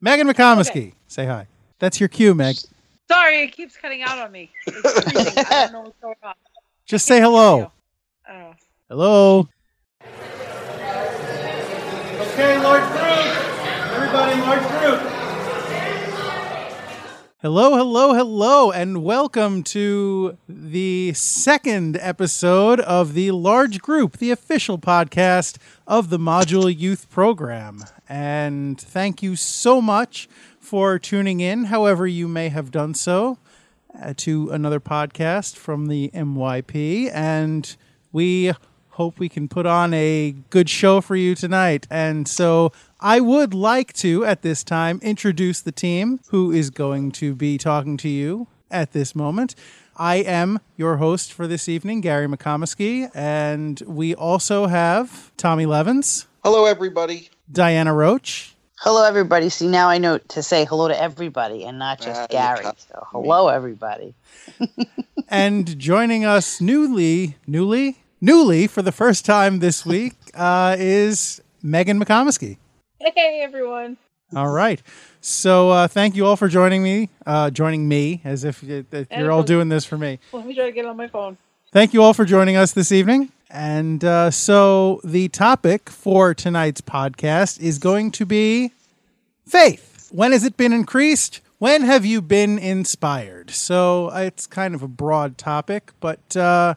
Megan McComiskey, say hi. That's your cue, Meg. Sorry, it keeps cutting out on me. I don't know what's going on. Just say hello. Oh. Hello. Okay, large group. Everybody, large group. Hello, hello, hello, and welcome to the second episode of the Large Group, the official podcast of the Module Youth Program. And thank you so much for tuning in, however, you may have done so, uh, to another podcast from the MYP. And we hope we can put on a good show for you tonight. And so I would like to, at this time, introduce the team who is going to be talking to you at this moment. I am your host for this evening, Gary McComiskey, and we also have Tommy Levins, Hello, everybody. Diana Roach, Hello, everybody. See, now I know to say hello to everybody and not just you Gary. So, hello, everybody. and joining us newly, newly, newly for the first time this week uh, is Megan McComiskey. Hey, everyone. All right. So uh, thank you all for joining me, uh, joining me, as if you're all doing this for me. Let me try to get on my phone. Thank you all for joining us this evening. And uh, so the topic for tonight's podcast is going to be faith. When has it been increased? When have you been inspired? So uh, it's kind of a broad topic, but uh,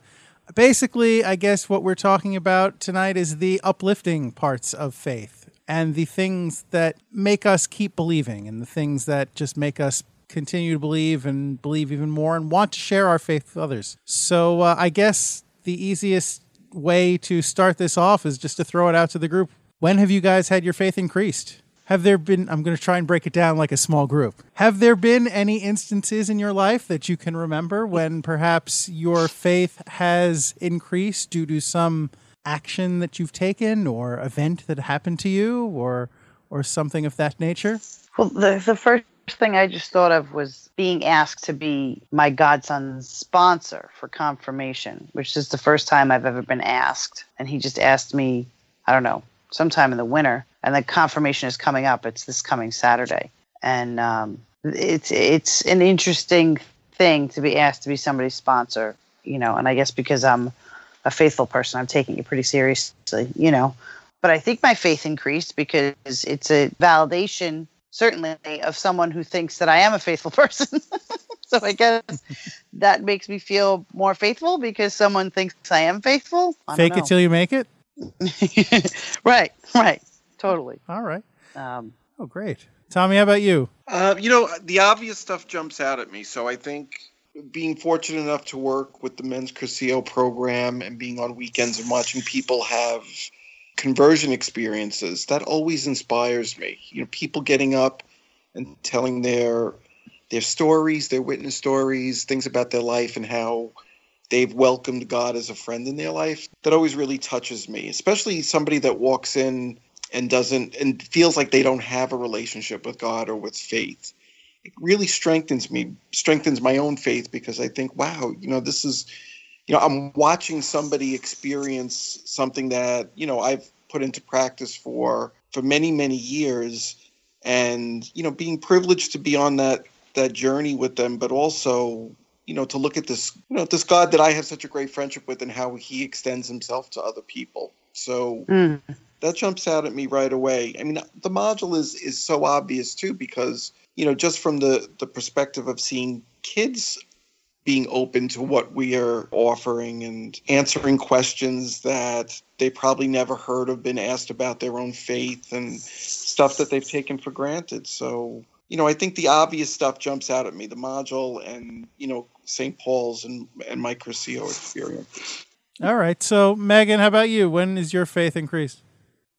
basically, I guess what we're talking about tonight is the uplifting parts of faith and the things that make us keep believing and the things that just make us continue to believe and believe even more and want to share our faith with others. So uh, I guess the easiest way to start this off is just to throw it out to the group. When have you guys had your faith increased? Have there been, I'm going to try and break it down like a small group. Have there been any instances in your life that you can remember when perhaps your faith has increased due to some action that you've taken or event that happened to you or or something of that nature? Well, the, the first thing I just thought of was being asked to be my godson's sponsor for confirmation, which is the first time I've ever been asked. And he just asked me, I don't know, sometime in the winter. And the confirmation is coming up. It's this coming Saturday. And um, it's it's an interesting thing to be asked to be somebody's sponsor, you know. And I guess because I'm a faithful person, I'm taking it pretty seriously, you know. But I think my faith increased because it's a validation, certainly, of someone who thinks that I am a faithful person. so I guess that makes me feel more faithful because someone thinks I am faithful. I Fake it till you make it? Know. right, right, totally. All right. Um, Oh, great. Tommy, how about you? Uh, you know, the obvious stuff jumps out at me. So I think being fortunate enough to work with the Men's Cursillo program and being on weekends and watching people have conversion experiences, that always inspires me. You know, people getting up and telling their their stories, their witness stories, things about their life and how they've welcomed God as a friend in their life. That always really touches me, especially somebody that walks in and doesn't and feels like they don't have a relationship with God or with faith. It really strengthens me, strengthens my own faith because I think, wow, you know, this is you know, I'm watching somebody experience something that, you know, I've put into practice for for many, many years and, you know, being privileged to be on that that journey with them, but also you know to look at this you know this god that i have such a great friendship with and how he extends himself to other people so mm, that jumps out at me right away. I mean, the module is is so obvious too because you know just from the the perspective of seeing kids being open to what we are offering and answering questions that they probably never heard of, been asked about their own faith and stuff that they've taken for granted. So you know, I think the obvious stuff jumps out at me: the module and you know St. Paul's and and my Cursillo experience. All right. So, Megan, how about you? When is your faith increased?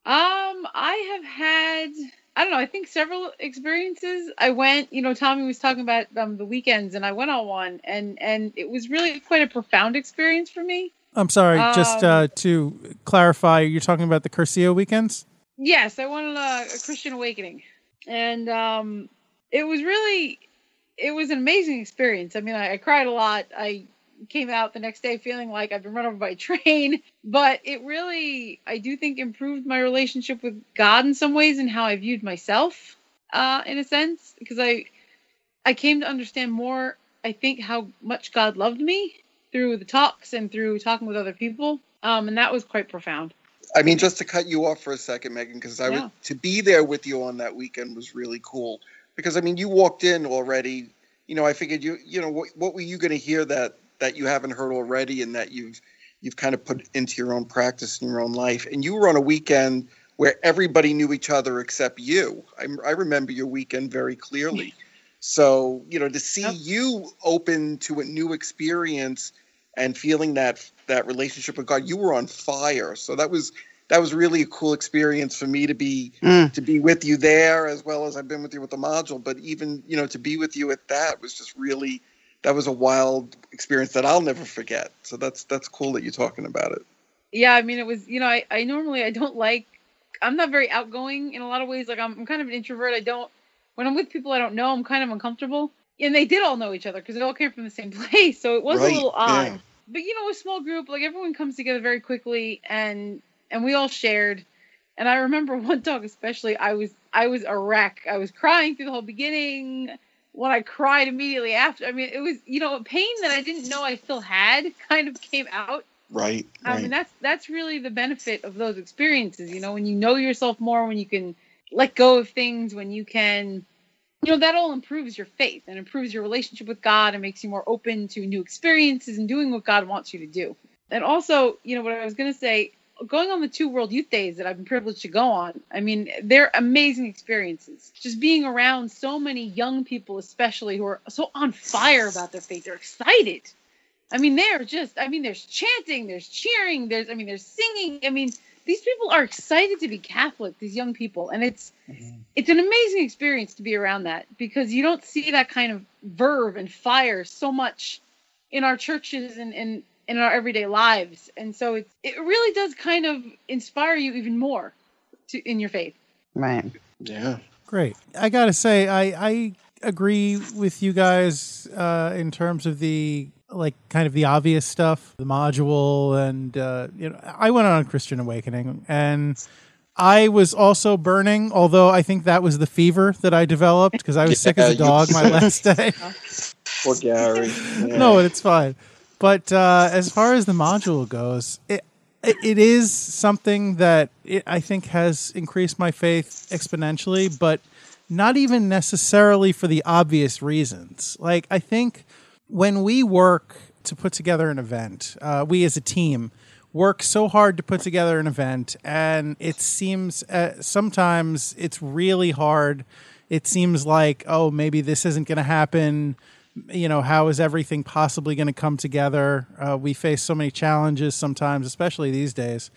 Um, I have had I don't know, I think several experiences. I went, you know, Tommy was talking about um, the weekends and I went on one and and it was really quite a profound experience for me. I'm sorry, just Um, uh, to clarify, you're talking about the Cursillo weekends? Yes, I went on a, a Christian awakening. And um it was really it was an amazing experience. I mean, I, I cried a lot. I came out the next day feeling like I've been run over by a train, but it really, I do think, improved my relationship with God in some ways and how I viewed myself. uh, in a sense, because I I came to understand more. I think how much God loved me through the talks and through talking with other people, um, and that was quite profound. I mean, just to cut you off for a second, Megan, because I Yeah. was to be there with you on that weekend was really cool. Because I mean, you walked in already. You know, I figured you, you know, what, what were you going to hear that that you haven't heard already, and that you've you've kind of put into your own practice in your own life. And you were on a weekend where everybody knew each other except you. I, I remember your weekend very clearly. So you know, to see Yep. you open to a new experience and feeling that that relationship with God, you were on fire. So that was that was really a cool experience for me to be Mm. to be with you there as well as I've been with you with the module. But even you know to be with you at that was just really that was a wild experience that I'll never forget. So that's that's cool that you're talking about it. Yeah, I mean, it was you know, I I normally I don't like. I'm not very outgoing in a lot of ways. Like I'm, I'm kind of an introvert. I don't when I'm with people I don't know. I'm kind of uncomfortable. And they did all know each other because it all came from the same place. So it was Right, a little odd. yeah. But you know, a small group, like everyone comes together very quickly, and and we all shared. And I remember one talk especially. I was I was a wreck. I was crying through the whole beginning. When I cried immediately after, I mean, it was you know a pain that I didn't know I still had kind of came out. Right. I mean, that's that's really the benefit of those experiences. You know, when you know yourself more, when you can let go of things, when you can, you know, that all improves your faith and improves your relationship with God and makes you more open to new experiences and doing what God wants you to do. And also, you know, what I was going to say, going on the two World Youth Days that I've been privileged to go on, I mean, they're amazing experiences. Just being around so many young people, especially who are so on fire about their faith, they're excited. I mean, they're just, I mean, there's chanting, there's cheering, there's, I mean, there's singing. I mean, these people are excited to be Catholic, these young people. And it's, mm-hmm. it's an amazing experience to be around that because you don't see that kind of verve and fire so much in our churches and, and, in our everyday lives. And so it's, it really does kind of inspire you even more to, in your faith. Right. yeah. Great. I got to say, I, I agree with you guys uh, in terms of the like kind of the obvious stuff, the module, and uh, you know, I went on a Christian Awakening, and I was also burning. Although I think that was the fever that I developed because I was sick as a dog my last day. Poor Gary. Yeah. no, it's fine. But uh, as far as the module goes, it it, is something that it, I think has increased my faith exponentially, but not even necessarily for the obvious reasons. Like I think when we work to put together an event, uh, we as a team work so hard to put together an event, and it seems uh, sometimes it's really hard. It seems like oh maybe this isn't going to happen you know how is everything possibly going to come together? Uh, we face so many challenges sometimes especially these days.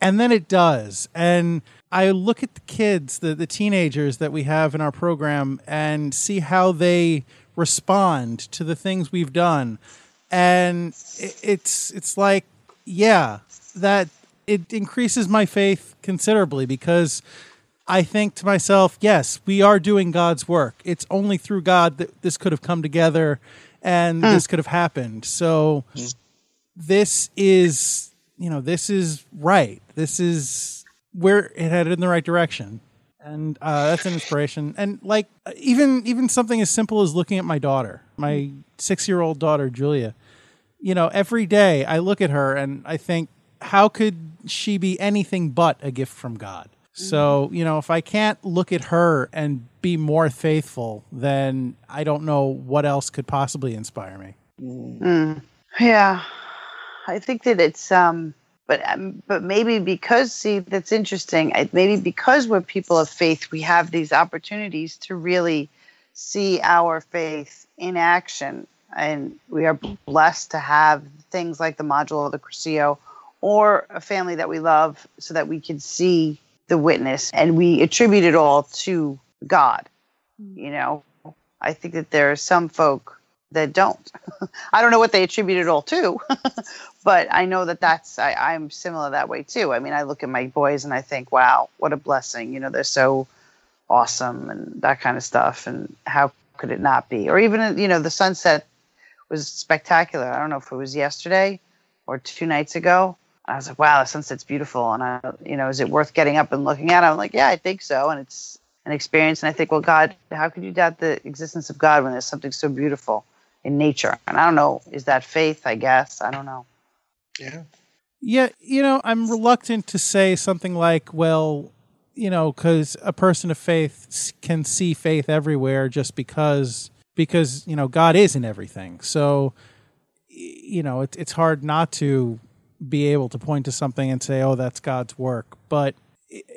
And then it does. And i look at the kids the, the teenagers that we have in our program and see how they respond to the things we've done. And it, it's it's like yeah that it increases my faith considerably because I think to myself, yes, we are doing God's work. It's only through God that this could have come together and this could have happened. So this is, you know, this is right. This is where it headed in the right direction. And uh, that's an inspiration. And like even even something as simple as looking at my daughter, my six year old daughter Julia. You know, every day I look at her and I think, how could she be anything but a gift from God? So, you know, if I can't look at her and be more faithful, then I don't know what else could possibly inspire me. Mm. Yeah, I think that it's um, but um, but maybe because see that's interesting. I, maybe because we're people of faith, we have these opportunities to really see our faith in action, and we are blessed to have things like the module of the Cursillo or a family that we love, so that we can see the witness and we attribute it all to God. Mm. You know, I think that there are some folk that don't. I don't know what they attribute it all to, but I know that that's I, I'm similar that way too. I mean, I look at my boys and I think, wow, what a blessing. You know, they're so awesome and that kind of stuff. And how could it not be? Or even you know, the sunset was spectacular. I don't know if it was yesterday or two nights ago. I was like, wow, the sunset's beautiful. And I, you know, is it worth getting up and looking at? I'm like, yeah, I think so. And it's an experience. And I think, well, God, how could you doubt the existence of God when there's something so beautiful in nature? And I don't know, is that faith? I guess I don't know. Yeah. Yeah, you know, I'm reluctant to say something like, well, you know, because a person of faith can see faith everywhere just because because you know God is in everything. So, you know, it's it's hard not to be able to point to something and say, oh, that's God's work. But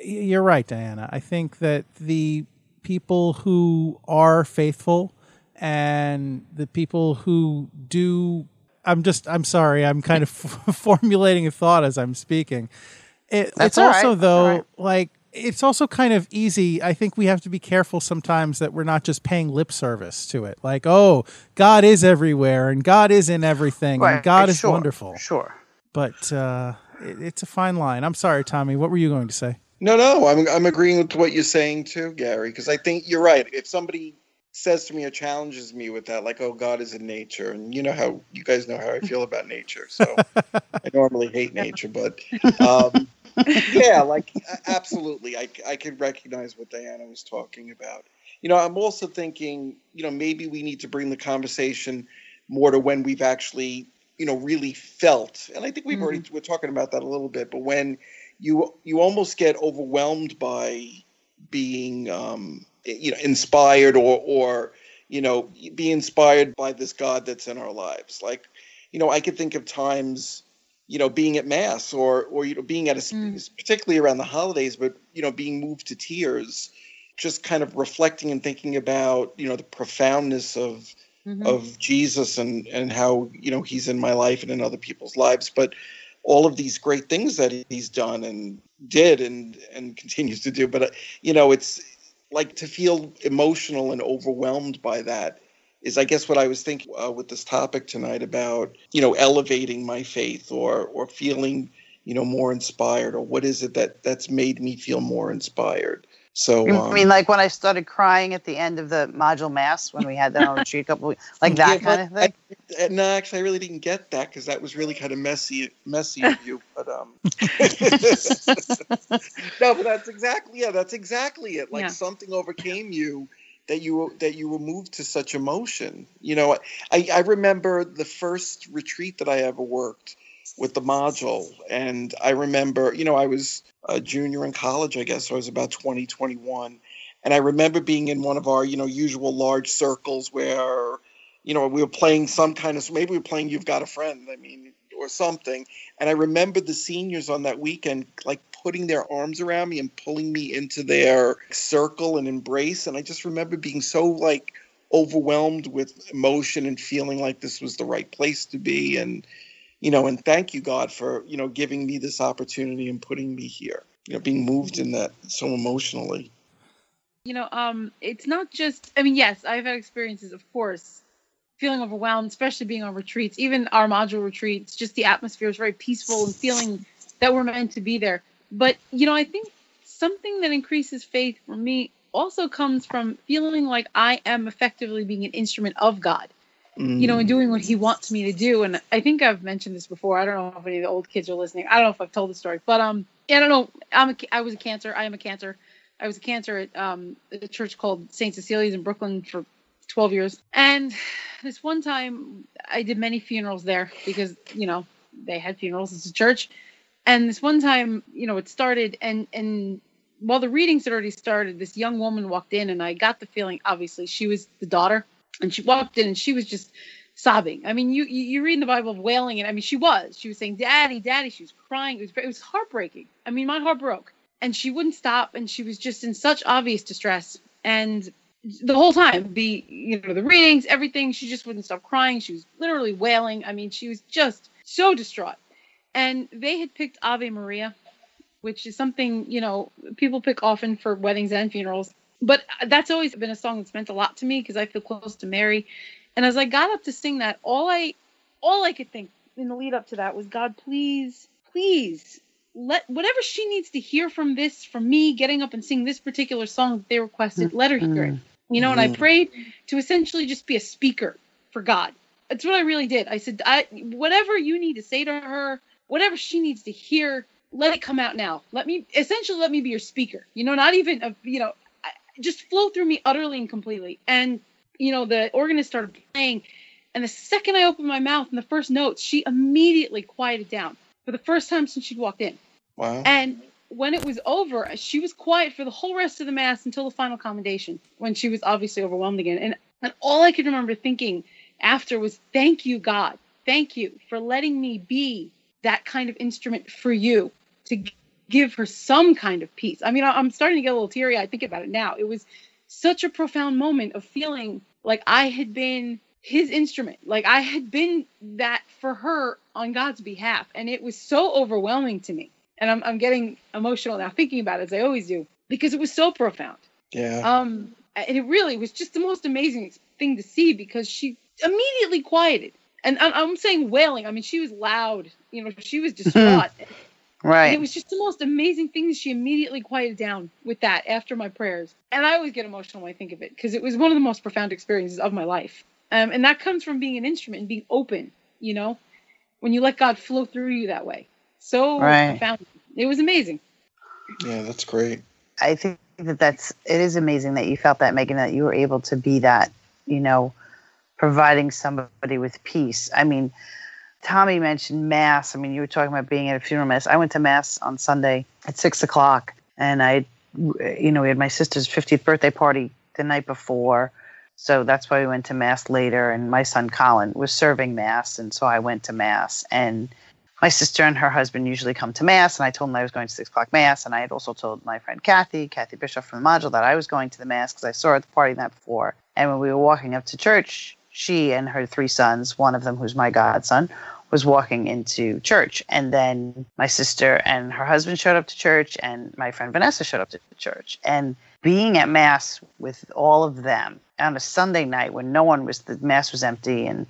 you're right, Diana. I think that the people who are faithful and the people who do I'm just I'm sorry. I'm kind of formulating a thought as I'm speaking. It, That's it's also right. Though right. like it's also kind of easy. I think we have to be careful sometimes that we're not just paying lip service to it. Like, oh, God is everywhere and God is in everything and God is sure, wonderful. Sure. But uh, it, it's a fine line. I'm sorry, Tommy. What were you going to say? No, no, I'm I'm agreeing with what you're saying too, Gary, because I think you're right. If somebody says to me or challenges me with that, like, "Oh, God is in nature," and you know how you guys know how I feel about nature, so I normally hate nature, but um, yeah, like absolutely, I I could recognize what Diana was talking about. You know, I'm also thinking, you know, maybe we need to bring the conversation more to when we've actually, you know, really felt, and I think we've already we're talking about that a little bit, but when you you almost get overwhelmed by being um you know inspired or or you know be inspired by this god that's in our lives like you know i could think of times you know being at mass or or you know being at a Mm. particularly around the holidays but you know being moved to tears just kind of reflecting and thinking about you know the profoundness of Mhm. of Jesus and and how you know he's in my life and in other people's lives, but all of these great things that he's done and did and and continues to do. But uh, you know, it's like to feel emotional and overwhelmed by that is, I guess, what I was thinking uh, with this topic tonight about you know elevating my faith or or feeling you know more inspired or what is it that that's made me feel more inspired. So You um, mean like when I started crying at the end of the module mass when we had that on the retreat a couple weeks, like that Yeah, kind of but thing? Uh, No, actually, I really didn't get that because that was really kind of messy, messy of you. But um, no, but that's exactly yeah, that's exactly it. Like Yeah. something overcame you that you that you were moved to such emotion. You know, I I remember the first retreat that I ever worked with the module, and I remember you know I was a junior in college, I guess. So I was about 20, 21. and I remember being in one of our you know usual large circles where you know, we were playing some kind of maybe we were playing You've Got a Friend, I mean, or something. And I remember the seniors on that weekend like putting their arms around me and pulling me into their circle and embrace. And I just remember being so like overwhelmed with emotion and feeling like this was the right place to be. And, you know, and thank you, God, for, you know, giving me this opportunity and putting me here, you know, being moved in that so emotionally. you know um it's not just i mean yes i've had experiences of course feeling overwhelmed especially being on retreats. Even our module retreats just the atmosphere is very peaceful and feeling that we're meant to be there. But you know i think something that increases faith for me also comes from feeling like i am effectively being an instrument of god you know, and doing what he wants me to do. And I think I've mentioned this before. I don't know if any of the old kids are listening. I don't know if I've told the story, but um, I don't know. I'm a, I was a cantor. I am a cantor. I was a cantor at um a church called St. Cecilia's in Brooklyn for 12 years. And this one time, I did many funerals there because you know they had funerals. It's a church. And this one time, you know, it started, and and while the readings had already started, this young woman walked in, and I got the feeling, obviously, she was the daughter and she walked in and she was just sobbing. I mean, you you, read in the Bible of wailing, and I mean, she was. She was saying, "Daddy, Daddy." She was crying. It was it was heartbreaking. I mean, my heart broke, and she wouldn't stop, and she was just in such obvious distress. And the whole time, the you know the readings, everything, she just wouldn't stop crying. She was literally wailing. I mean, she was just so distraught. And they had picked Ave Maria, which is something you know people pick often for weddings and funerals but that's always been a song that's meant a lot to me because I feel close to Mary. And as I got up to sing that, all I all I could think in the lead up to that was God, please, please let whatever she needs to hear from this, from me getting up and singing this particular song that they requested, let her hear it. You know, and I Mhm. prayed to essentially just be a speaker for God. That's what I really did. I said, I whatever you need to say to her, whatever she needs to hear, let it come out now. Let me essentially let me be your speaker. You know, not even a, you know, just flow through me utterly and completely. And you know, the organist started playing, and the second I opened my mouth in the first notes, she immediately quieted down for the first time since she'd walked in. Wow. And when it was over, she was quiet for the whole rest of the mass until the final commendation, when she was obviously overwhelmed again. And and all I could remember thinking after was, "Thank you, God. Thank you for letting me be that kind of instrument for you to give her some kind of peace." I mean, I- I'm starting to get a little teary. I think about it now. It was such a profound moment of feeling like I had been his instrument, like I had been that for her on God's behalf, and it was so overwhelming to me. And I'm I'm getting emotional now thinking about it as I always do because it was so profound. yeah. Um, and it really was just the most amazing thing to see because she immediately quieted. And I'm, I'm saying wailing. I mean, she was loud. You know, she was distraught. And Right. it was just the most amazing thing she immediately quieted down with that after my prayers. And I always get emotional when I think of it because it was one of the most profound experiences of my life. Um, and that comes from being an instrument and being open, you know, when you let God flow through you that way. So Right. profound. It was amazing. yeah, that's great. I think that that's it is amazing that you felt that Megan that you were able to be that you know providing somebody with peace. I mean, Tommy mentioned mass. I mean, you were talking about being at a funeral mass. I went to mass on Sunday at six o'clock, and I, you know, we had my sister's fiftieth birthday party the night before. So that's why we went to mass later. And my son Colin was serving mass, and so I went to mass. And my sister and her husband usually come to mass, and I told them I was going to six o'clock mass, and I had also told my friend Kathy, Kathy Bishop from the module, that I was going to the mass because I saw her at the party night before. And when we were walking up to church, she and her three sons, one of them who's my godson, was walking into church. And then my sister and her husband showed up to church, and my friend Vanessa showed up to church. And being at mass with all of them on a Sunday night when no one was, the mass was empty, and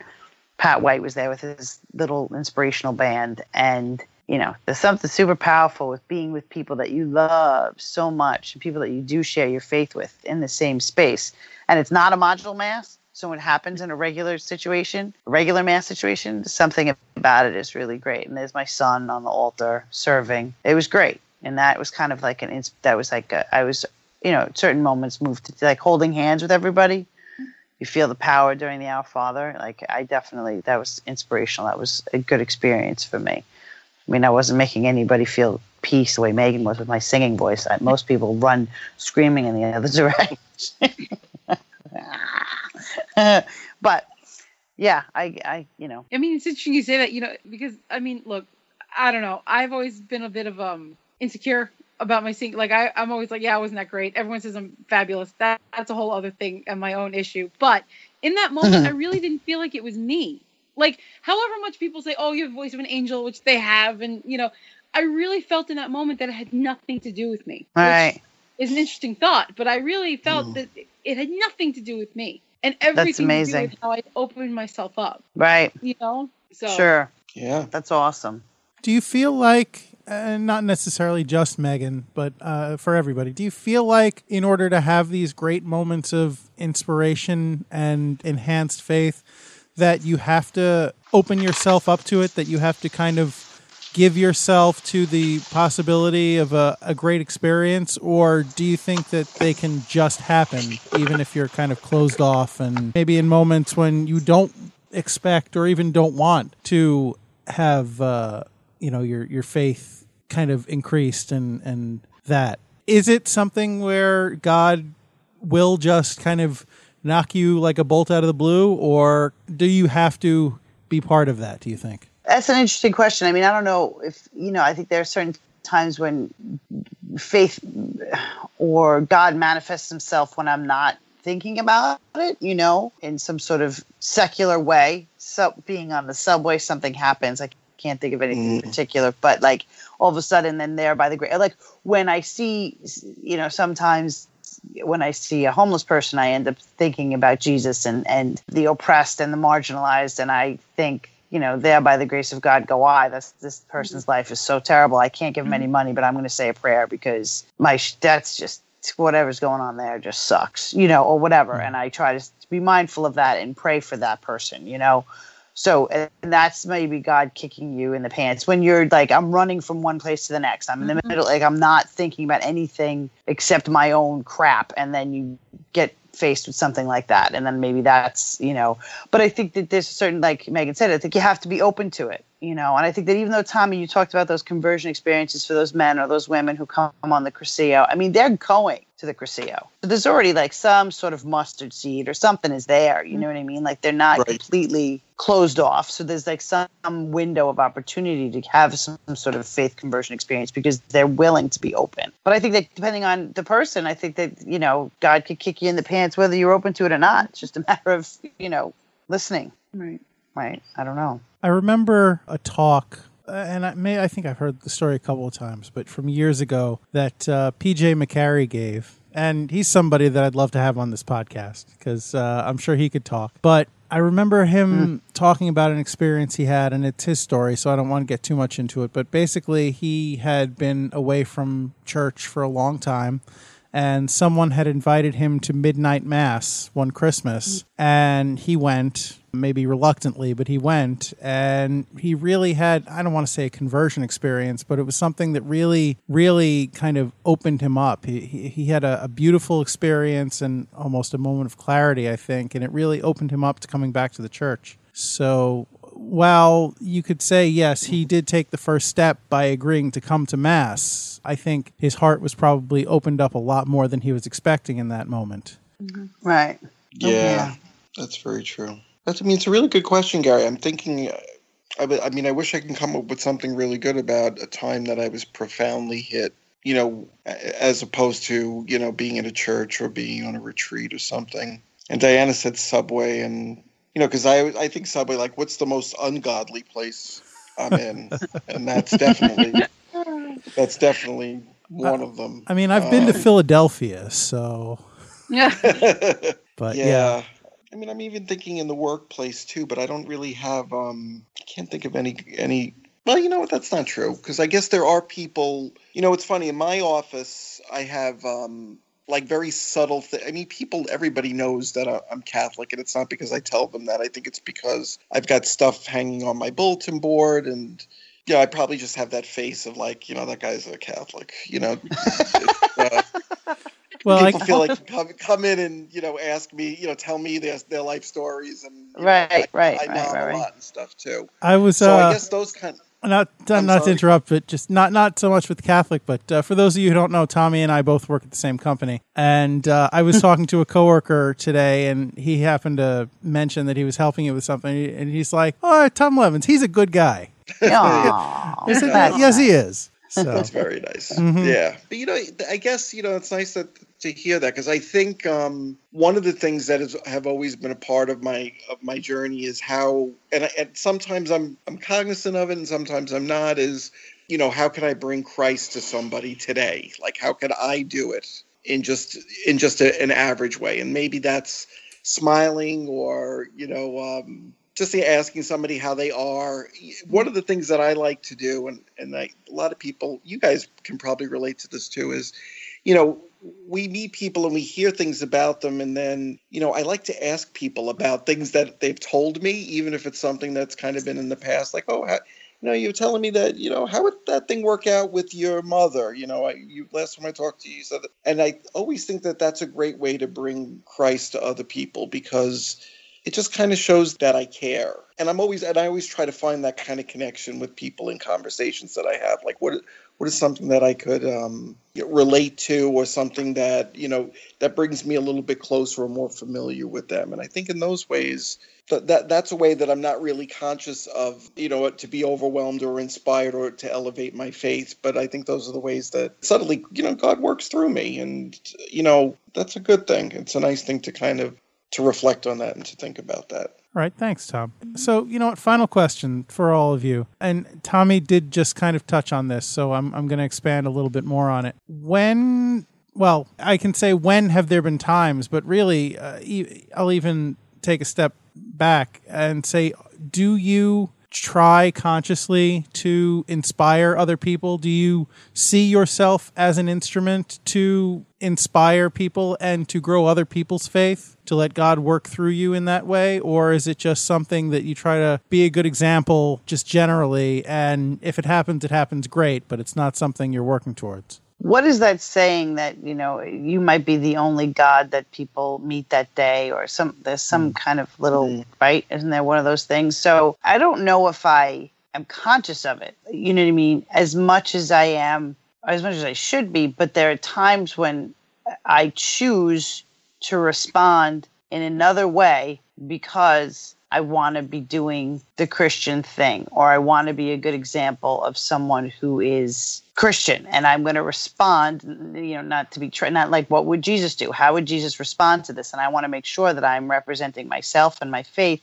Pat White was there with his little inspirational band. And, you know, there's something super powerful with being with people that you love so much and people that you do share your faith with in the same space. And it's not a module mass. So when it happens in a regular situation, a regular mass situation, something about it is really great. And there's my son on the altar serving. It was great. And that was kind of like an, that was like, a, I was, you know, certain moments moved to like holding hands with everybody you feel the power during the Our Father. Like I definitely that was inspirational. That was a good experience for me. I mean, I wasn't making anybody feel peace the way Megan was with my singing voice. I, most people run screaming in the other direction. but yeah, I, I, you know, I mean, it's interesting you say that, you know, because I mean, look, I don't know. I've always been a bit of um insecure about my singing. Like I, I'm always like, yeah, I wasn't that great. Everyone says I'm fabulous. That that's a whole other thing and my own issue. But in that moment, I really didn't feel like it was me. Like, however much people say, oh, you have the voice of an angel, which they have, and you know, I really felt in that moment that it had nothing to do with me. all right. Is an interesting thought, but I really felt Mm. that it had nothing to do with me and everything to amazing. do with how I opened myself up. Right. You know, so Sure. Yeah. That's awesome. Do you feel like, uh, not necessarily just Megan, but uh, for everybody, do you feel like in order to have these great moments of inspiration and enhanced faith, that you have to open yourself up to it, that you have to kind of give yourself to the possibility of a, a great experience? Or do you think that they can just happen, even if you're kind of closed off and maybe in moments when you don't expect or even don't want to have uh, you know your your faith kind of increased and and that is it something where God will just kind of knock you like a bolt out of the blue or do you have to be part of that do you think That's an interesting question. I mean, I don't know if, you know, I think there are certain times when faith or God manifests himself when I'm not thinking about it, you know, in some sort of secular way. So being on the subway, something happens. I can't think of anything in Mm. particular, but like all of a sudden, then there by the great, like when I see, you know, sometimes when I see a homeless person, I end up thinking about Jesus and, and the oppressed and the marginalized. And I think, you know, there by the grace of God go I. That's this person's mm-hmm. life is so terrible. I can't give him any mm-hmm. money, but I'm going to say a prayer because my that's just whatever's going on there just sucks, you know, or whatever. Mm-hmm. And I try to be mindful of that and pray for that person, you know. So, and that's maybe God kicking you in the pants when you're like, I'm running from one place to the next. I'm in the Mhm. middle, like, I'm not thinking about anything except my own crap. And then you get faced with something like that. And then maybe that's, you know, but I think that there's a certain, like Megan said, I think you have to be open to it, you know. And I think that even though, Tommy, you talked about those conversion experiences for those men or those women who come on the Cursillo, I mean, they're going to the Cursillo. So there's already like some sort of mustard seed or something is there. You know what I mean? Like they're not Right. completely closed off. So there's like some window of opportunity to have some sort of faith conversion experience because they're willing to be open. But I think that depending on the person, I think that, you know, God could kick you in the pants whether you're open to it or not. It's just a matter of, you know, listening, Right. Right? I don't know. I remember a talk, uh, and I may I think I've heard the story a couple of times, but from years ago that uh, PJ McCary gave, and he's somebody that I'd love to have on this podcast because uh, I'm sure he could talk. But I remember him talking about an experience he had, and it's his story, so I don't want to get too much into it. But basically, he had been away from church for a long time and someone had invited him to midnight mass one Christmas, mm. and he went, maybe reluctantly, but he went, and he really had, I don't want to say a conversion experience, but it was something that really, really kind of opened him up. He, he, he had a, a beautiful experience and almost a moment of clarity, I think, and it really opened him up to coming back to the church. So while you could say, yes, he did take the first step by agreeing to come to Mass, I think his heart was probably opened up a lot more than he was expecting in that moment. Right. Yeah, yeah. that's very true. That's, I mean, it's a really good question, Gary. I'm thinking, uh, I, I mean, I wish I can come up with something really good about a time that I was profoundly hit, you know, as opposed to, you know, being in a church or being on a retreat or something. And Diana said Subway, and, you know, because I, I think Subway, like, what's the most ungodly place I'm in? and that's definitely, that's definitely one of them. I mean, I've been to Um, Philadelphia, so, Yeah. but yeah. yeah. I mean, I'm even thinking in the workplace too, but I don't really have. Um, I can't think of any any. Well, you know what? That's not true because I guess there are people. You know, it's funny in my office. I have um, like very subtle. Th- I mean, people. Everybody knows that I- I'm Catholic, and it's not because I tell them that. I think it's because I've got stuff hanging on my bulletin board, and yeah, I probably just have that face of like, you know, that guy's a Catholic. You know. Uh, Well, I, people feel like come, come in and you know ask me you know tell me their their life stories and you know, Right, I, right, I right, know right, a right. lot and stuff too. I was, So uh, I guess those kind. Not I'm not to interrupt, but just not not so much with Catholic, but uh, for those of you who don't know, Tommy and I both work at the same company, and uh, I was talking to a coworker today, and he happened to mention that he was helping you with something, and he's like, "Oh, Tom Levins, he's a good guy." Aw, I said, that's yes, he is. So That's very nice. Mhm. Yeah, but you know, I guess you know it's nice that to hear that because I think um, one of the things that is have always been a part of my of my journey is how, and, and sometimes I'm I'm cognizant of it, and sometimes I'm not. Is you know how can I bring Christ to somebody today? Like how can I do it in just in just a, an average way? And maybe that's smiling or you know. Um, just asking somebody how they are. One of the things that I like to do, and and I, a lot of people, you guys can probably relate to this too, is, you know, we meet people and we hear things about them, and then you know, I like to ask people about things that they've told me, even if it's something that's kind of been in the past, like, oh, how, you know, you're telling me that, you know, how would that thing work out with your mother? You know, I, you last time I talked to you, you said that, and I always think that that's a great way to bring Christ to other people because it just kind of shows that I care. And I'm always and I always try to find that kind of connection with people in conversations that I have. Like what what is something that I could um, relate to, or something that you know that brings me a little bit closer or more familiar with them. And I think in those ways, that, that that's a way that I'm not really conscious of, you know, to be overwhelmed or inspired or to elevate my faith. But I think those are the ways that suddenly, you know, God works through me, and you know, that's a good thing. It's a nice thing to kind of to reflect on that and to think about that. All right, thanks, Tom. So, you know what? Final question for all of you. And Tommy did just kind of touch on this, so I'm, I'm going to expand a little bit more on it. When, well, I can say when have there been times, but really, uh, I'll even take a step back and say, do you try consciously to inspire other people? Do you see yourself as an instrument to inspire people and to grow other people's faith, to let God work through you in that way? Or is it just something that you try to be a good example just generally? And if it happens, it happens great, but it's not something you're working towards? What is that saying that you know you might be the only god that people meet that day or some there's some mm. kind of little mm. right isn't there one of those things so i don't know if i am conscious of it you know what i mean as much as i am as much as i should be but there are times when i choose to respond in another way because I want to be doing the Christian thing, or I want to be a good example of someone who is Christian, and I'm going to respond. You know, not to be tra- not like what would Jesus do? How would Jesus respond to this? And I want to make sure that I'm representing myself and my faith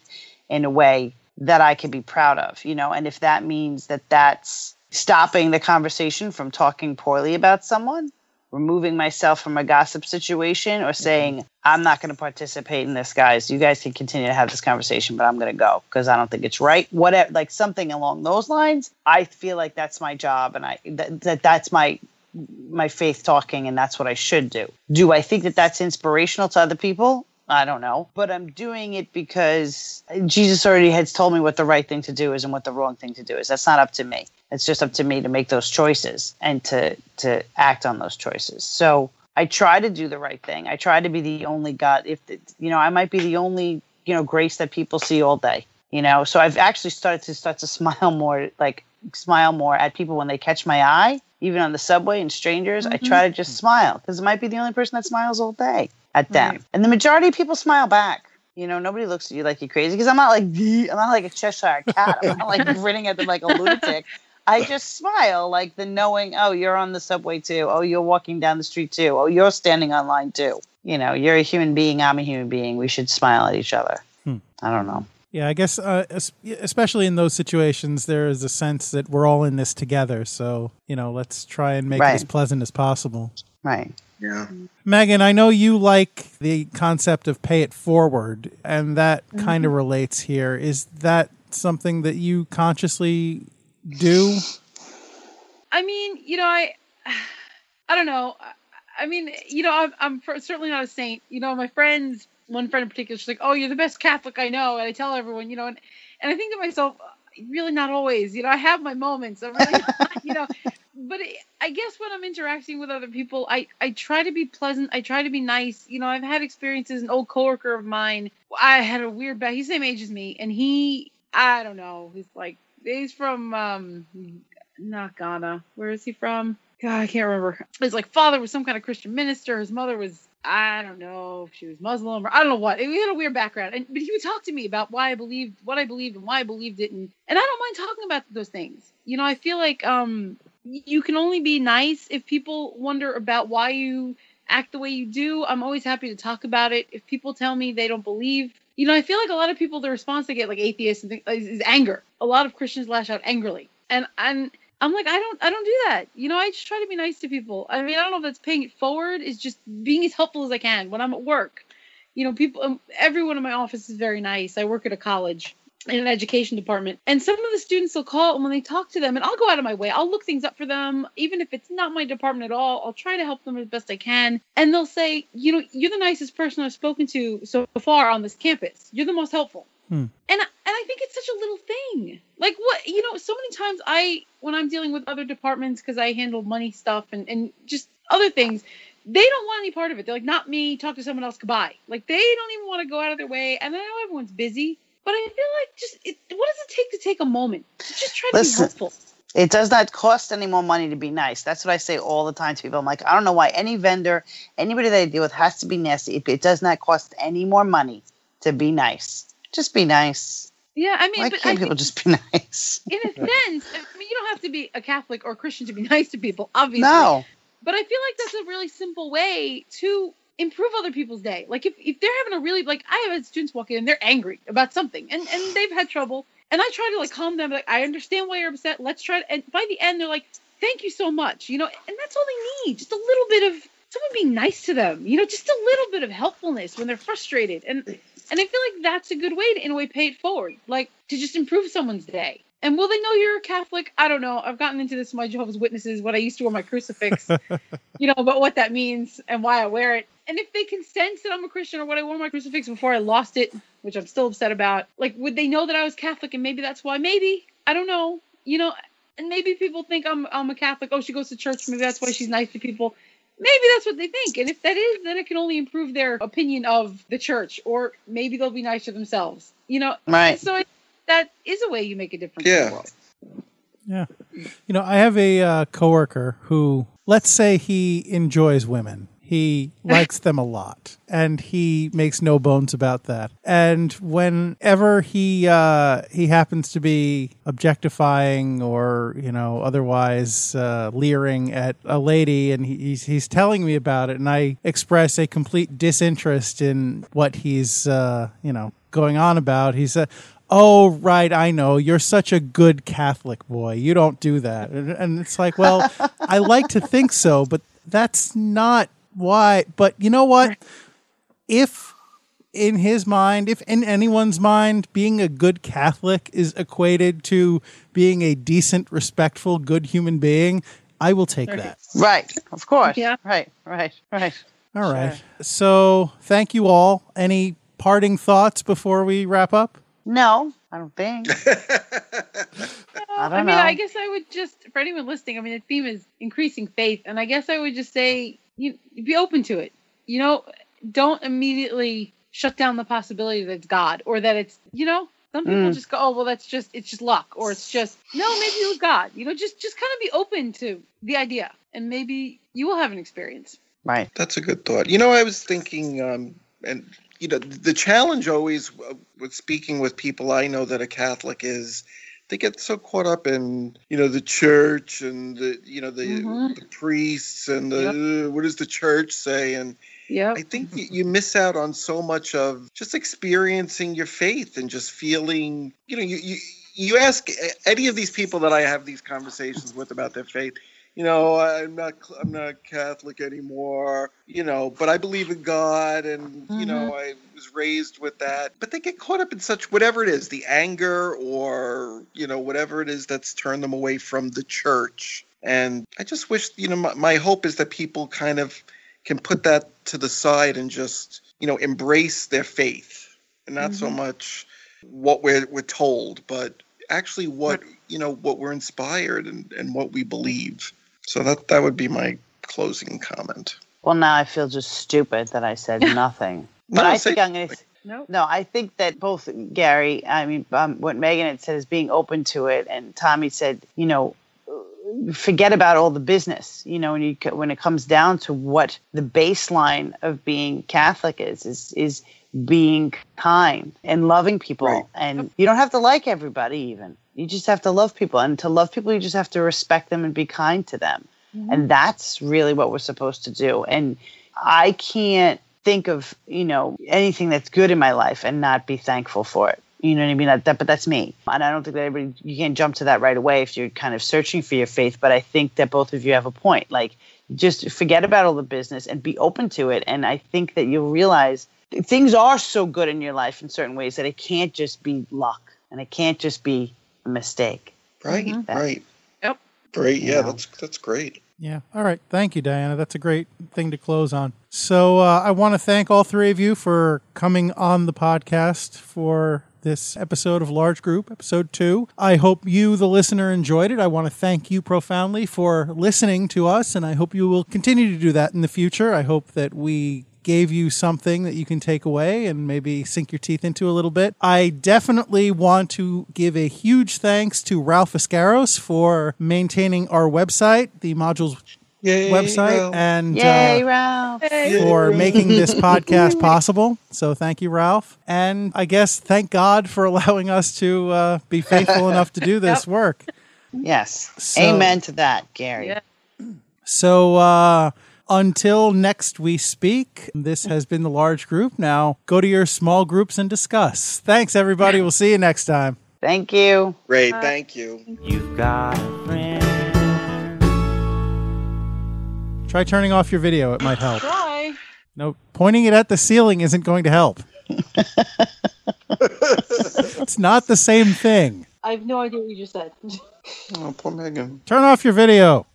in a way that I can be proud of. You know, and if that means that that's stopping the conversation from talking poorly about someone removing myself from a gossip situation or mm-hmm. saying i'm not going to participate in this guys. You guys can continue to have this conversation but i'm going to go because i don't think it's right. Whatever like something along those lines i feel like that's my job and i that, that that's my my faith talking and that's what i should do. Do i think that that's inspirational to other people I don't know. But I'm doing it because Jesus already has told me what the right thing to do is and what the wrong thing to do is. That's not up to me. It's just up to me to make those choices and to to act on those choices. So I try to do the right thing. I try to be the only God. If you know, I might be the only you know grace that people see all day. You know, so I've actually started to start to smile more, like smile more at people when they catch my eye, even on the subway and strangers. Mm-hmm. I try to just smile because it might be the only person that smiles all day at them. Right. And the majority of people smile back. You know, nobody looks at you like you're crazy because I'm not like the, I'm not like a Cheshire cat. I'm not like grinning at them like a lunatic. I just smile like the knowing, oh, you're on the subway too. Oh, you're walking down the street too. Oh, you're standing online too. You know, you're a human being. I'm a human being. We should smile at each other. Hmm. I don't know. Yeah, I guess uh, especially in those situations, there is a sense that we're all in this together. So you know, let's try and make right. it as pleasant as possible. Right. Yeah. Megan, I know you like the concept of pay it forward, and that mm-hmm. kind of relates here. Is that something that you consciously do? I mean, you know, I, I don't know. I mean, you know, I'm, I'm certainly not a saint. You know, my friends, one friend in particular, she's like, "Oh, you're the best Catholic I know," and I tell everyone, you know, and and I think to myself, really not always. You know, I have my moments. I'm really, you know, but I guess when I'm interacting with other people, I I try to be pleasant. I try to be nice. You know, I've had experiences. An old coworker of mine, I had a weird bad. He's the same age as me, and he, I don't know, he's like he's from um not Ghana. Where is he from? God, I can't remember. His like father was some kind of Christian minister. His mother was I don't know if she was Muslim or I don't know what. He had a weird background, and but he would talk to me about why I believed what I believed and why I believed it, and and I don't mind talking about those things. You know, I feel like um you can only be nice if people wonder about why you act the way you do. I'm always happy to talk about it. If people tell me they don't believe, you know, I feel like a lot of people the response they get like atheists and things, is, anger. A lot of Christians lash out angrily, and and I'm like, I don't, I don't do that. You know, I just try to be nice to people. I mean, I don't know if that's paying it forward. Is just being as helpful as I can when I'm at work. You know, people, um, everyone in my office is very nice. I work at a college in an education department, and some of the students will call and when they talk to them, and I'll go out of my way. I'll look things up for them, even if it's not my department at all. I'll try to help them as best I can, and they'll say, you know, you're the nicest person I've spoken to so far on this campus. You're the most helpful. Hmm. And and I think it's such a little thing. Like what you know, so many times I when I'm dealing with other departments because I handle money stuff and and just other things, they don't want any part of it. They're like, not me. Talk to someone else. Goodbye. Like they don't even want to go out of their way. And I know everyone's busy, but I feel like just it, what does it take to take a moment just try to be helpful? It does not cost any more money to be nice. That's what I say all the time to people. I'm like, I don't know why any vendor, anybody that I deal with has to be nasty. It, it does not cost any more money to be nice just be nice. Yeah, I mean, why can't people just be nice? in a sense, I mean, you don't have to be a Catholic or Christian to be nice to people, obviously. No. But I feel like that's a really simple way to improve other people's day. Like if, if they're having a really like I have had students walk in and they're angry about something and, and they've had trouble and I try to like calm them like I understand why you're upset. Let's try to, and by the end they're like, Thank you so much. You know, and that's all they need. Just a little bit of someone being nice to them, you know, just a little bit of helpfulness when they're frustrated. And And I feel like that's a good way to, in a way, pay it forward, like to just improve someone's day. And will they know you're a Catholic? I don't know. I've gotten into this with my Jehovah's Witnesses, what I used to wear my crucifix, you know, about what that means and why I wear it. And if they can sense that I'm a Christian or what I wore my crucifix before I lost it, which I'm still upset about, like, would they know that I was Catholic and maybe that's why? Maybe. I don't know. You know, and maybe people think I'm I'm a Catholic. Oh, she goes to church. Maybe that's why she's nice to people. Maybe that's what they think. And if that is, then it can only improve their opinion of the church, or maybe they'll be nice to themselves. You know, Right. so I, that is a way you make a difference in Yeah. the world. Yeah. You know, I have a uh, coworker who, let's say he enjoys women. He likes them a lot, and he makes no bones about that. And whenever he uh, he happens to be objectifying or you know otherwise uh, leering at a lady, and he, he's he's telling me about it, and I express a complete disinterest in what he's uh, you know going on about. He said, oh right i know you're such a good catholic boy you don't do that and, and it's like well i like to think so but that's not why but you know what if in his mind if in anyone's mind being a good catholic is equated to being a decent respectful good human being i will take that Right. Of course. Yeah. Right. Right. Right. all right so thank you all any parting thoughts before we wrap up No, I don't think. I don't I mean, know. I guess I would just for anyone listening. I mean, the theme is increasing faith, and I guess I would just say you be open to it. You know, don't immediately shut down the possibility that it's God or that it's you know. Some people Mm. just go, oh well, that's just it's just luck, or it's just no, maybe it was God. You know, just just kind of be open to the idea, and maybe you will have an experience. right. That's a good thought. You know, I was thinking, um, and you know, the challenge always uh, with speaking with people I know that are Catholic is they get so caught up in you know the church and the you know the, Mhm. the priests and the what does the church say and Yeah. I think you, you miss out on so much of just experiencing your faith and just feeling, you know, you, you, you ask any of these people that I have these conversations with about their faith, you know, I'm not, I'm not Catholic anymore, you know, but I believe in God and, you know, mm-hmm. I was raised with that. But they get caught up in such, whatever it is, the anger or, you know, whatever it is that's turned them away from the church. And I just wish, you know, my, my hope is that people kind of, can put that to the side and just you know embrace their faith. And not so mm-hmm. much what we're we're told but actually what you know what we're inspired and, and what we believe so that that would be my closing comment Well, now I feel just stupid that I said nothing. But No, I think I'm going to. No. No, I think that both Gary, I mean, um, what Megan had said is being open to it, and Tommy said, you know, forget about all the business. You know, when you when it comes down to what the baseline of being Catholic is, is is being kind and loving people, Right. and you don't have to like everybody. Even you just have to love people, and to love people, you just have to respect them and be kind to them, mm-hmm. and that's really what we're supposed to do. And I can't think of you know anything that's good in my life and not be thankful for it. You know what I mean? That, that, but that's me, and I don't think that everybody you can't jump to that right away if you're kind of searching for your faith. But I think that both of you have a point. Like, just forget about all the business and be open to it. And I think that you'll realize things are so good in your life in certain ways that it can't just be luck and it can't just be mistake. right Mhm. right Yep. great yeah Yeah. that's that's great Yeah. All right. Thank you, Diana. That's a great thing to close on. So uh, I want to thank all three of you for coming on the podcast for this episode of Large Group, episode two. I hope you, the listener, enjoyed it. I want to thank you profoundly for listening to us, and I hope you will continue to do that in the future. I hope that we gave you something that you can take away and maybe sink your teeth into a little bit. I definitely want to give a huge thanks to Ralph Ascaros for maintaining our website, the modules Yay, website, Ralph. and Yay, uh, Ralph! For making this podcast possible. So thank you, Ralph. And I guess thank God for allowing us to uh, be faithful enough to do this Yep. work. Yes. So- Amen to that, Gary. Yeah. So uh, until next we speak, this has been the large group. Now go to your small groups and discuss. Thanks, everybody. We'll see you next time. Thank you. great thank you You've got a friend. Try turning off your video, it might help. Try. No, pointing it at the ceiling isn't going to help. It's not the same thing. I have no idea what you just said. oh, poor Megan. Turn off your video.